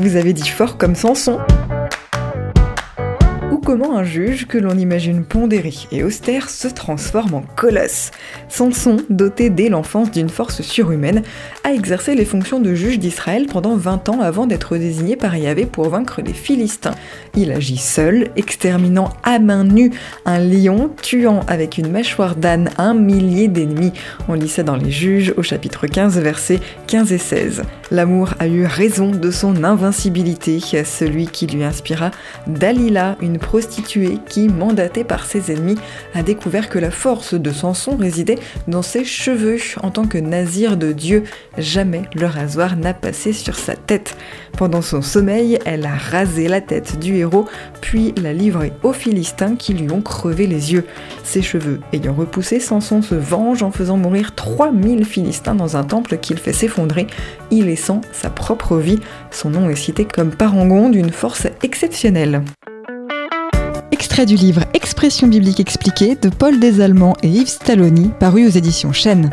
Vous avez dit fort comme Samson comment un juge que l'on imagine pondéré et austère se transforme en colosse. Samson, doté dès l'enfance d'une force surhumaine, a exercé les fonctions de juge d'Israël pendant 20 ans avant d'être désigné par Yahvé pour vaincre les Philistins. Il agit seul, exterminant à main nue un lion, tuant avec une mâchoire d'âne un millier d'ennemis. On lit ça dans les juges au chapitre 15, versets 15 et 16. L'amour a eu raison de son invincibilité, celui qui lui inspira Dalila, une prostituée qui, mandatée par ses ennemis, a découvert que la force de Samson résidait dans ses cheveux. En tant que nazir de Dieu, jamais le rasoir n'a passé sur sa tête. Pendant son sommeil, elle a rasé la tête du héros, puis l'a livré aux Philistins qui lui ont crevé les yeux. Ses cheveux ayant repoussé, Samson se venge en faisant mourir 3000 Philistins dans un temple qu'il fait s'effondrer, y sa propre vie. Son nom est cité comme parangon d'une force exceptionnelle. Extrait du livre Expression biblique expliquée de Paul Desallemands et Yves Stalloni, paru aux éditions Chênes.